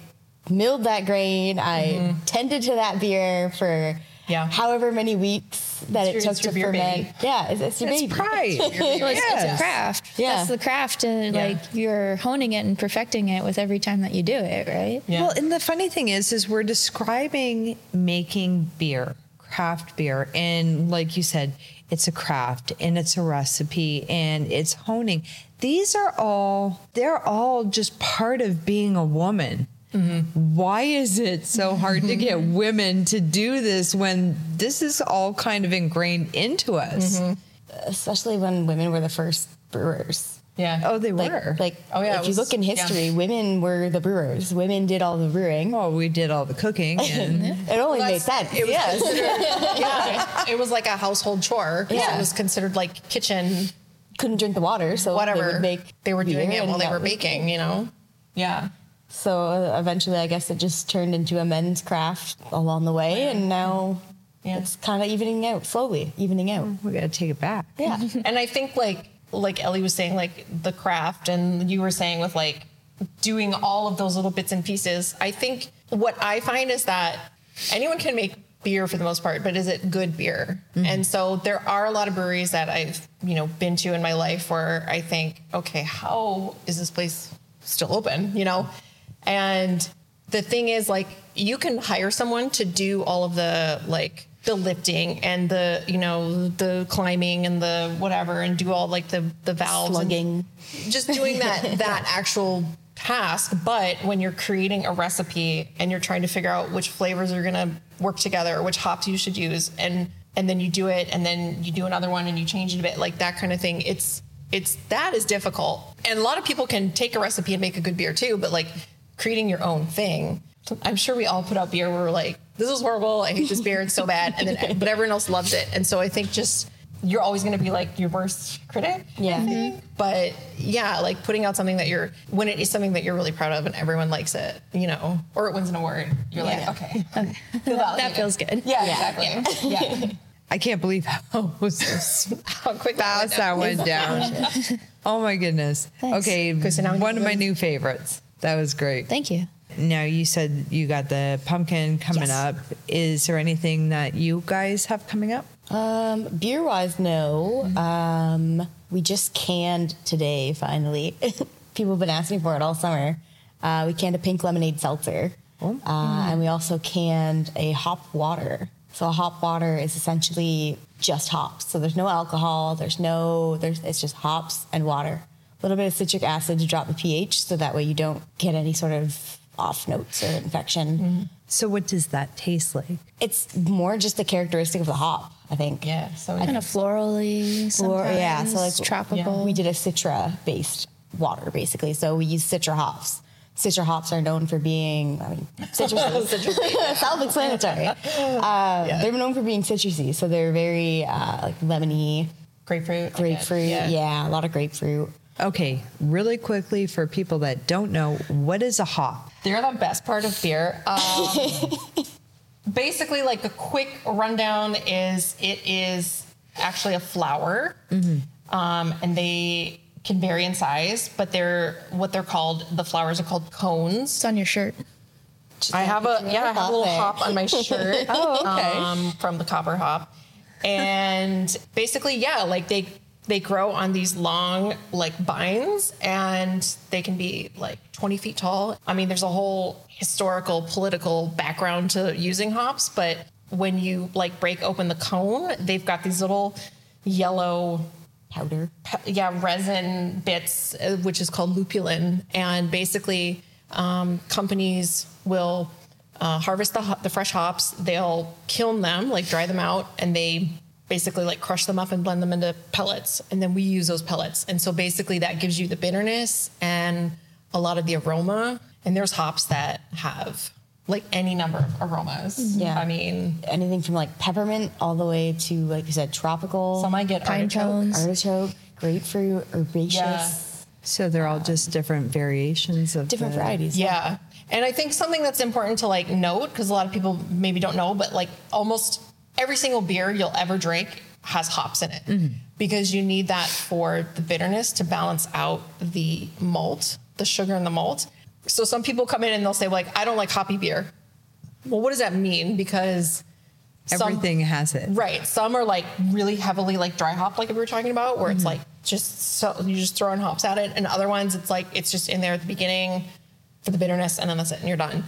milled that grain. I tended to that beer for Yeah. however many weeks that It's it your- took it's to beer ferment. baby. Yeah, it's, it's your It's baby. pride. Well, it's, it's Yes. a craft. Yeah. That's the craft, and Yeah. like you're honing it and perfecting it with every time that you do it, right? Yeah. Well, and the funny thing is, is we're describing making beer, craft beer, and like you said, it's a craft and it's a recipe and it's honing. These are all they're all just part of being a woman. Why is it so hard to get women to do this when this is all kind of ingrained into us? Mm-hmm. especially when women were the first brewers. yeah. Oh, they Like, were. like Oh, yeah, if it you look in yeah. history, women were the brewers. Women did all the brewing. oh, we did all the cooking and It only Well, made sense. it was yes. yeah. It was like a household chore. Yeah. It was considered like kitchen, Couldn't drink the water, so whatever. they would make. They were doing it while they were was- baking, you know? Yeah. So uh, eventually, I guess it just turned into a men's craft along the way, and now Yeah. it's kind of evening out slowly, evening out. we got to take it back. Yeah. and I think like like Ellie was saying, like the craft, and you were saying with like doing all of those little bits and pieces. I think what I find is that anyone can make beer for the most part, but is it good beer? And so there are a lot of breweries that I've you know been to in my life where I think, okay, how is this place still open? You know, and the thing is like you can hire someone to do all of the like the lifting and the you know the climbing and the whatever and do all like the the valves Slugging. just doing that that actual task. But when you're creating a recipe and you're trying to figure out which flavors are going to work together which hops you should use and and then you do it and then you do another one and you change it a bit like that kind of thing it's it's that is difficult. And a lot of people can take a recipe and make a good beer too but like creating your own thing. I'm sure we all put out beer. Where we're like this is horrible. I hate this beer. It's so bad. And then but everyone else loves it. And so i think just you're always going to be like your worst critic I Yeah. think. but yeah like putting out something that you're when it is something that you're really proud of and everyone likes it you know or it wins an award you're Yeah. like okay. That feels good. yeah, exactly. Yeah, I can't believe how fast how quick that went that went down. Oh my goodness. Okay, Okay, so now one of my new favorites. That was great. Thank you. Now you said you got the pumpkin coming Yes. up. Is there anything that you guys have coming up? Um, beer wise, no. Um, we just canned today, finally. People have been asking for it all summer. Uh, we canned a pink lemonade seltzer. Uh, and we also canned a hop water. So a hop water is essentially just hops. So there's no alcohol. There's no. There's it's just hops and water. A little bit of citric acid to drop the pH, so that way you don't get any sort of off notes or infection. So what does that taste like? It's more just the characteristic of the hop, I think. yeah so Kind of florally. Or, yeah, so like sometimes, tropical. We did a Citra based water basically. So we use Citra hops. Citra hops are known for being, I mean, citrusy. Self-explanatory. Uh, They're known for being citrusy, so they're very uh, like lemony, grapefruit grapefruit. yeah. Yeah. a lot of grapefruit. Okay, really quickly for people that don't know, what is a hop? They're the best part of beer. Um, basically, like a quick rundown is it is actually a flower, um, and they can vary in size, but they're what they're called. The flowers are called cones. It's on your shirt. I have a yeah, I have a little hop on my shirt. Oh, okay. Um, from the copper hop, and basically, yeah, like they they grow on these long like vines, and they can be like 20 feet tall. I mean, there's a whole historical, political background to using hops, but when you like break open the cone, they've got these little yellow Powder. yeah resin bits uh, which is called lupulin and basically um, companies will uh, harvest the, the fresh hops they'll kiln them like dry them out and they basically like crush them up and blend them into pellets and then we use those pellets and so basically that gives you the bitterness and a lot of the aroma and there's hops that have like any number of aromas mm-hmm. Yeah. i mean Anything from like peppermint all the way to, like you said, tropical, some might get Pine artichoke. cones. artichoke, grapefruit, herbaceous, Yeah. So they're all just different variations of different the- varieties. Yeah. And I think something that's important to like note, because a lot of people maybe don't know, but like almost every single beer you'll ever drink has hops in it mm-hmm. because you need that for the bitterness to balance out the malt, the sugar in the malt. So some people come in and they'll say, like, I don't like hoppy beer. Well, what does that mean? Because some- Everything has it. Right. Some are like really heavily like dry hop, like we were talking about, where it's mm-hmm. like just so you just throw in hops at it, and other ones it's like it's just in there at the beginning for the bitterness, and then that's it, and you're done.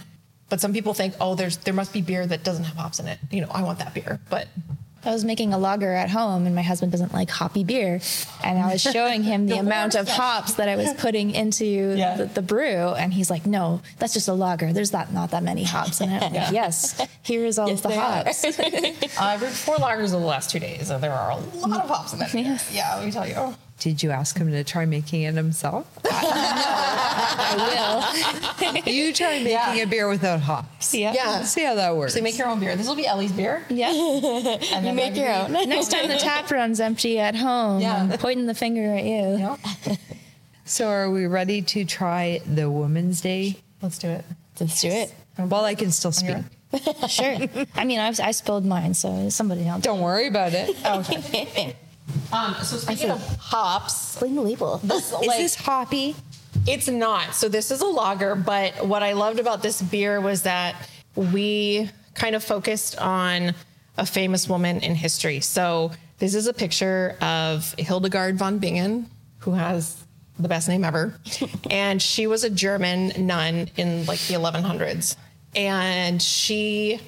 But some people think, oh, there's there must be beer that doesn't have hops in it. You know, I want that beer, but I was making a lager at home, and my husband doesn't like hoppy beer, and I was showing him the amount of hops that I was putting into Yeah. the, the brew, and he's like, "No, that's just a lager. There's that not that many hops in it." Like, yes, here is all Yes, of the hops. I brewed four lagers over the last two days, and there are a lot of hops in that. Yes. Yeah, let me tell you. Did you ask him to try making it himself? I will. you try making Yeah. a beer without hops. will. Yeah. Yeah. See how that works. So you make your own beer. This will be Ellie's beer. Yeah. And You make your own. Next time the tap runs empty at home, Yeah. I'm pointing the finger at you. Yep. so are we ready to try the Women's Day? Let's do it. Let's do it. Well, I can still speak. Sure. I mean, I've, I spilled mine, so somebody else. Don't worry about it. Okay. Um, so speaking of hops, Clean the label. this, Is like, this hoppy? It's not. So this is a lager, but what I loved about this beer was that we kind of focused on a famous woman in history. So this is a picture of Hildegard von Bingen, who has the best name ever. and she was a German nun in like the 1100s. And she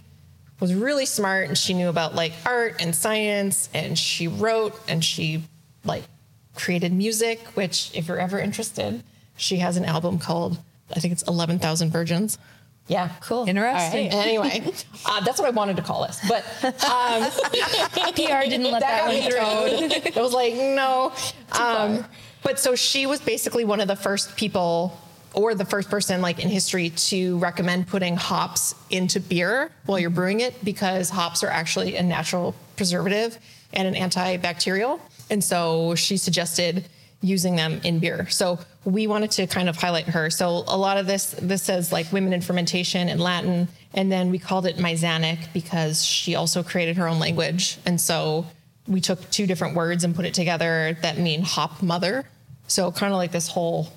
was really smart and she knew about like art and science and she wrote and she like created music which if you're ever interested she has an album called i think it's 11000 virgins yeah cool Interesting. anyway uh, that's what i wanted to call this but um, PR didn't let that, got one me through. through. It was like, no. Um, but so she was basically one of the first people or the first person like in history to recommend putting hops into beer while you're brewing it because hops are actually a natural preservative and an antibacterial. And so she suggested using them in beer. So we wanted to kind of highlight her. So a lot of this this says like women in fermentation in Latin and then we called it Mizanic because she also created her own language. And so we took two different words and put it together that mean hop mother. So kind of like this whole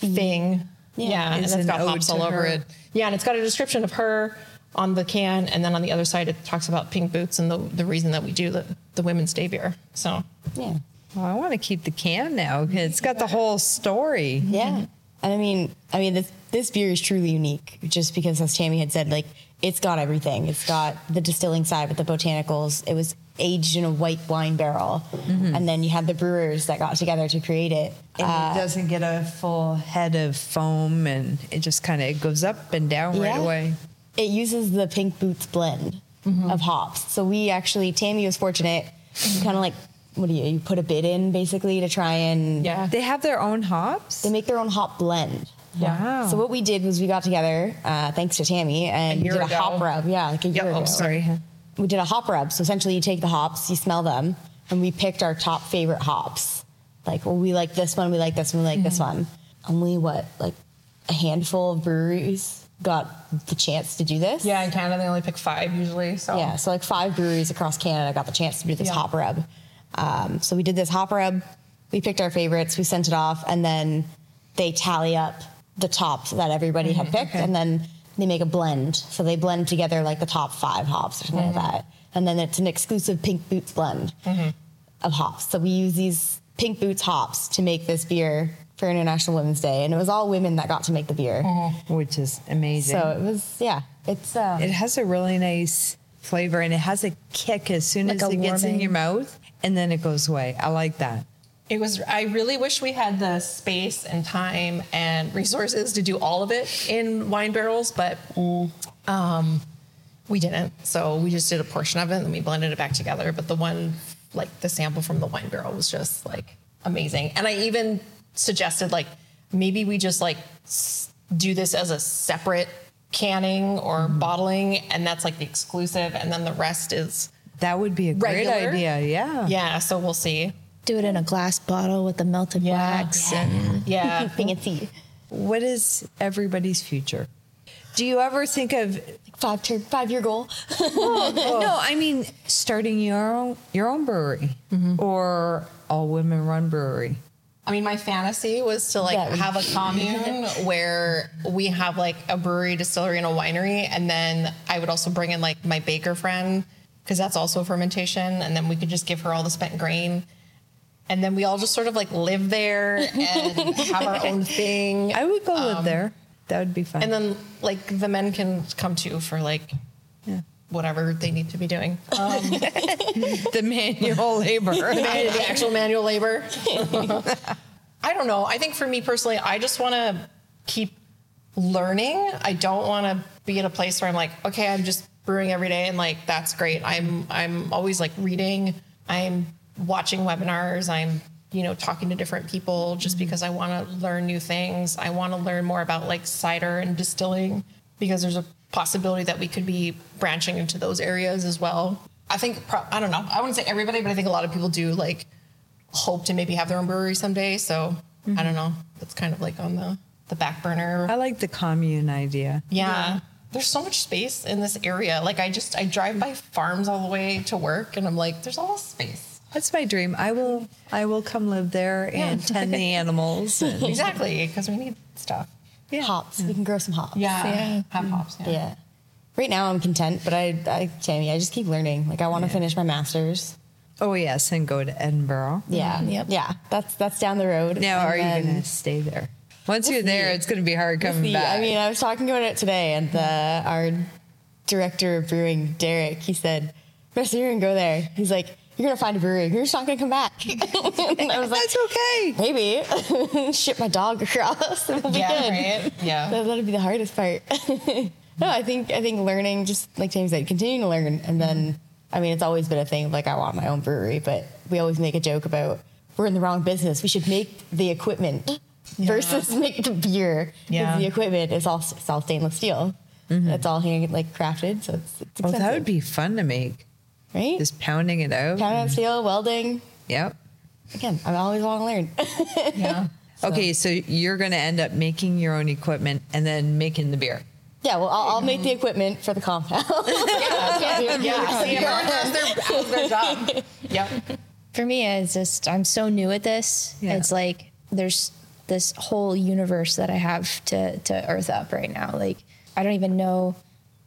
Mm-hmm. thing. Yeah, and Is it's an got hops to all over her. it. Yeah, and it's got a description of her on the can, and then on the other side it talks about pink boots and the the reason that we do the the women's day beer. So Yeah. Well, I want to keep the can now. 'cause It's got the whole story. Yeah. And I mean, I mean, this this beer is truly unique, just because, as Tammy had said, like it's got everything. It's got the distilling side with the botanicals. It was aged in a white wine barrel, and then you had the brewers that got together to create it. And Uh, it doesn't get a full head of foam and it just kind of goes up and down right away. it uses the pink boots blend of hops. So we actually, Tammy was fortunate. Kind of like, what do you? You put a bid in basically to try and yeah, They have their own hops? They make their own hop blend. Wow. So what we did was we got together, uh, thanks to Tammy, and we did a ago. hop rub. Yeah, like a year Yep. ago. Oh, Sorry. We did a hop rub. So essentially, you take the hops, you smell them, and we picked our top favorite hops Like, well, we like this one, we like this one, we like this Mm-hmm. one. Only what, like a handful of breweries got the chance to do this. Yeah, in Canada they only pick five usually. So Yeah, so like five breweries across Canada got the chance to do this Yeah. hop rub. Um, so we did this hop rub. We picked our favorites. We sent it off, and then they tally up the top that everybody had picked, and then they make a blend. So they blend together like the top five hops or something like mm-hmm. that, and then it's an exclusive Pink Boots blend mm-hmm. of hops. So we use these Pink Boots hops to make this beer for International Women's Day, and it was all women that got to make the beer. Mm-hmm. which is amazing. So it was, yeah, it's. Uh, it has a really nice flavor and it has a kick as soon Like as it gets in your mouth and then it goes away. I like that. It was. I really wish we had the space and time and resources to do all of it in wine barrels, but um, we didn't. So we just did a portion of it and then we blended it back together. But the one, like the sample from the wine barrel, was just like amazing. And I even suggested like maybe we just like s- do this as a separate canning or bottling, and that's like the exclusive, and then the rest is That would be a great idea. Yeah. yeah. So we'll see. Do it in a glass bottle with the melted Yeah. wax and Yeah. fancy. What is everybody's future? Do you ever think of Five, ter- five year goal. no, I mean starting your own your own brewery mm-hmm. or all women run brewery. I mean, my fantasy was to like Yeah. have a commune where we have like a brewery, distillery, and a winery, and then I would also bring in like my baker friend because that's also fermentation, and then we could just give her all the spent grain, and then we all just sort of like live there and have our own thing. I would go live there. That would be fun. and then like the men can come too for like Yeah. whatever they need to be doing. Um, the manual labor. the actual manual labor. I don't know. I think for me personally, I just want to keep learning. I don't want to be at a place where I'm like, okay, I'm just brewing every day and like that's great. I'm I'm always like reading. I'm watching webinars. I'm you know talking to different people just mm-hmm. because I want to learn new things. I want to learn more about like cider and distilling because there's a possibility that we could be branching into those areas as well. I think pro- I don't know. I wouldn't say everybody, but I think a lot of people do like hope to maybe have their own brewery someday. So I don't mm-hmm. know. It's kind of like on the the back burner. I like the commune idea. Yeah. There's so much space in this area. Like I just I drive by farms all the way to work and I'm like, there's all this space. That's my dream. I will I will come live there and tend the animals. and- Exactly, because we need stuff. Yeah. Hops. We can grow some hops. Yeah. Have hops. Yeah. Yeah. Right now I'm content, but I, I, Tammy, I just keep learning. Like I want to finish my master's. oh yes, and go to Edinburgh. Yeah. Mm-hmm. Yep. Yeah. That's that's down the road. Now, And are you then- going to stay there? Once you're there, it's going to be hard coming See, back. I mean, I was talking about it today, and the our director of brewing, Derek, he said, "Best you're gonna go there." He's like, "You're gonna find a brewery. You're just not gonna come back." and I was like, that's okay. "Maybe ship my dog across. Be Yeah, good." right? Yeah. That, that'd be the hardest part. no, I think I think learning, just like James said, continuing to learn, and then I mean, it's always been a thing. of, Like I want my own brewery, but we always make a joke about we're in the wrong business. We should make the equipment versus make the beer. Yeah. Because the equipment is all it's all stainless steel. Mm-hmm. It's all hand like crafted, so it's, it's Oh, expensive, that would be fun to make. Right. Just pounding it out. Pound out steel, welding. Yep. Again, I'm always want to learn. Yeah. Okay, so you're going to end up making your own equipment and then making the beer. yeah, well, I'll, I'll make the equipment for the compound. Yeah. Yeah. yeah. See, everyone has their, has their job. Yep. For me, it's just I'm so new at this. Yeah. It's like there's this whole universe that I have to to earth up right now. Like I don't even know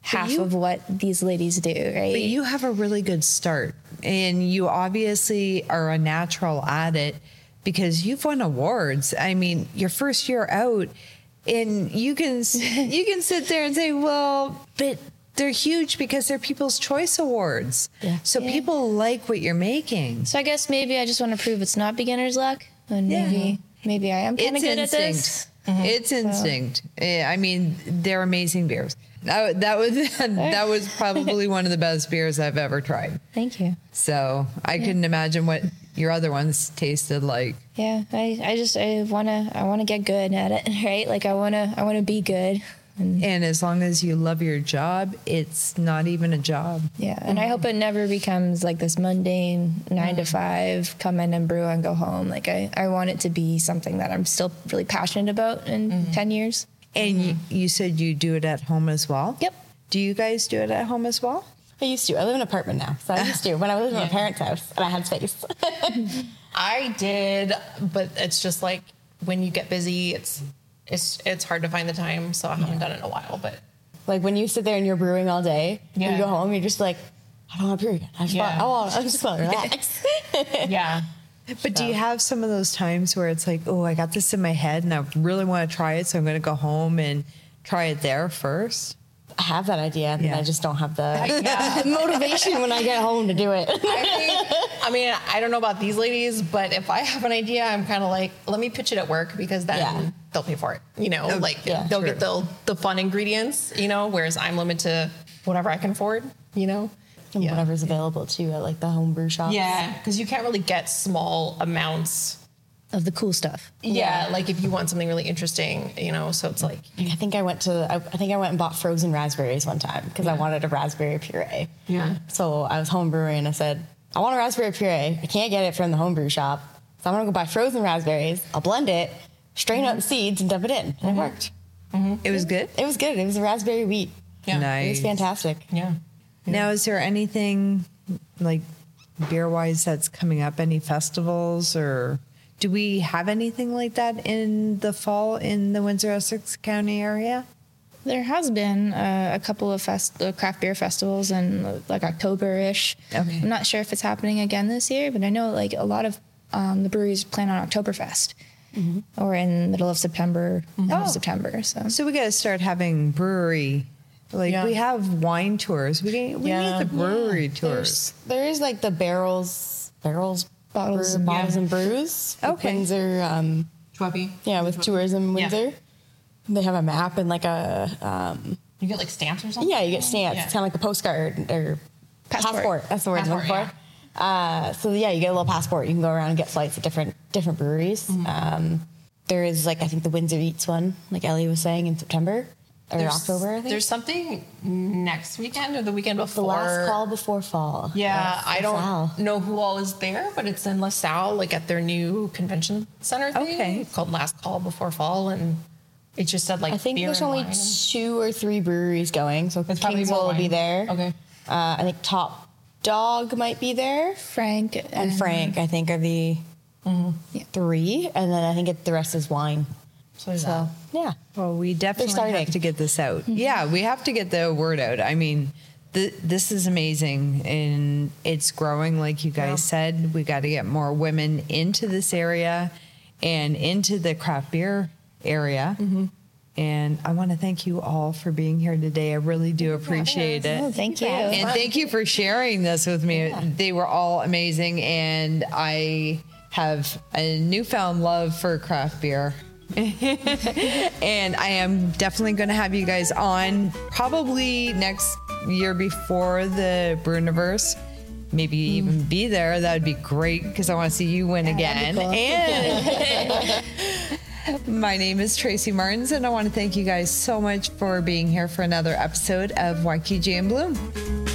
half you- of what these ladies do. Right? But you have a really good start, and you obviously are a natural at it because you've won awards. I mean, your first year out, and you can you can sit there and say, "Well, but they're huge because they're People's Choice Awards." Yeah. So Yeah. people like what you're making. so I guess maybe I just want to prove it's not beginner's luck, and Yeah. maybe maybe I am kind of It's good at this. instinct. It's instinct. Eh, I mean, they're amazing beers. That, that was that was probably one of the best beers I've ever tried. Thank you. So I couldn't imagine what your other ones tasted like. Yeah, I, I just I wanna I wanna get good at it, right? Like I wanna I wanna be good. And as long as you love your job, it's not even a job. Yeah, and I hope it never becomes like this mundane nine to mm. five, come in and brew and go home. Like I, I want it to be something that I'm still really passionate about in mm-hmm. 10 years. And you, mm-hmm. you said you do it at home as well? Yep. Do you guys do it at home as well? I used to. I live in an apartment now. So I used to when I lived in my parents' house and I had space. I did, but it's just like when you get busy, it's it's it's hard to find the time. So I haven't done it in a while, but like when you sit there and you're brewing all day, Yeah. you go home, you're just like, I don't want to brew again. I just Yeah. want, I want, I just want to relax. yeah. But do you have some of those times where it's like, oh, I got this in my head and I really want to try it, so I'm going to go home and try it there first? I have that idea, and Yeah. I just don't have the Yeah. motivation when I get home to do it. I mean, I mean, I don't know about these ladies, but if I have an idea, I'm kind of like, let me pitch it at work because then Yeah. they'll pay for it. You know, oh, like yeah, they'll true. get the the fun ingredients. You know, whereas I'm limited to whatever I can afford. You know. And whatever's available too at like the homebrew shop. Yeah, because you can't really get small amounts. Of the cool stuff. Yeah, like if you want something really interesting, you know. So it's like, I think I went to I, I think I went and bought frozen raspberries one time because I wanted a raspberry puree. Yeah. So I was homebrewing and I said, I want a raspberry puree. I can't get it from the homebrew shop. So I'm gonna go buy frozen raspberries. I'll blend it, strain out the seeds, and dump it in. And it mm-hmm. worked. Mm-hmm. It was good. It was good. It was a raspberry wheat. yeah, Nice. It was fantastic. yeah. Now, is there anything like beer wise that's coming up? Any festivals or do we have anything like that in the fall in the Windsor Essex County area? There has been uh, a couple of fest- uh, craft beer festivals in uh, like October ish. Okay. I'm not sure if it's happening again this year, but I know like a lot of um, the breweries plan on Oktoberfest or in middle of September, end Oh. of September. So So we got to start having brewery. Like Yeah. we have wine tours. We need, we Yeah. need the brewery tours. There's, there is like the barrels, barrels, Bottles brew- and- bottles Yeah. and brews. with Okay. Windsor, um, Schweppy. yeah, with tourism Yeah. Windsor. They have a map and like a um, You get like stamps or something. yeah, you get stamps. Yeah. It's kind of like a postcard or Passport. passport. That's the word I'm looking Passport, for. Uh, so yeah, you get a little passport. You can go around and get flights at different different breweries. Mm-hmm. Um, there is like I think the Windsor Eats one, like Ellie was saying in September or There's- October. I think There's something next weekend or the weekend the before. last call before fall. Yeah, That's I don't LaSalle. know who all is there, but it's in LaSalle, like at their new convention center thing. Okay. It's called Last Call Before Fall, and it just said like I think beer there's and only wine. two or three breweries going, so It's Kingsville more will be there. Okay. Uh, I think Top Dog might be there, Frank and Frank I think are the three, and then I think it, the rest is wine. So there's So that. Yeah, Well, we definitely have to get this out. Mm-hmm. Yeah, we have to get the word out. I mean, th- this is amazing and it's growing, like you guys said. We got to get more women into this area and into the craft beer area. Mm-hmm. And I want to thank you all for being here today. I really do appreciate it. Oh, thank you. And thank you for sharing this with me. They were all amazing, and I have a newfound love for craft beer. and I am definitely going to have you guys on probably next year before the Brewniverse. Maybe mm. even be there. That would be great because I want to see you win again. And my name is Tracy Martins, and I want to thank you guys so much for being here for another episode of YQG and Bloom.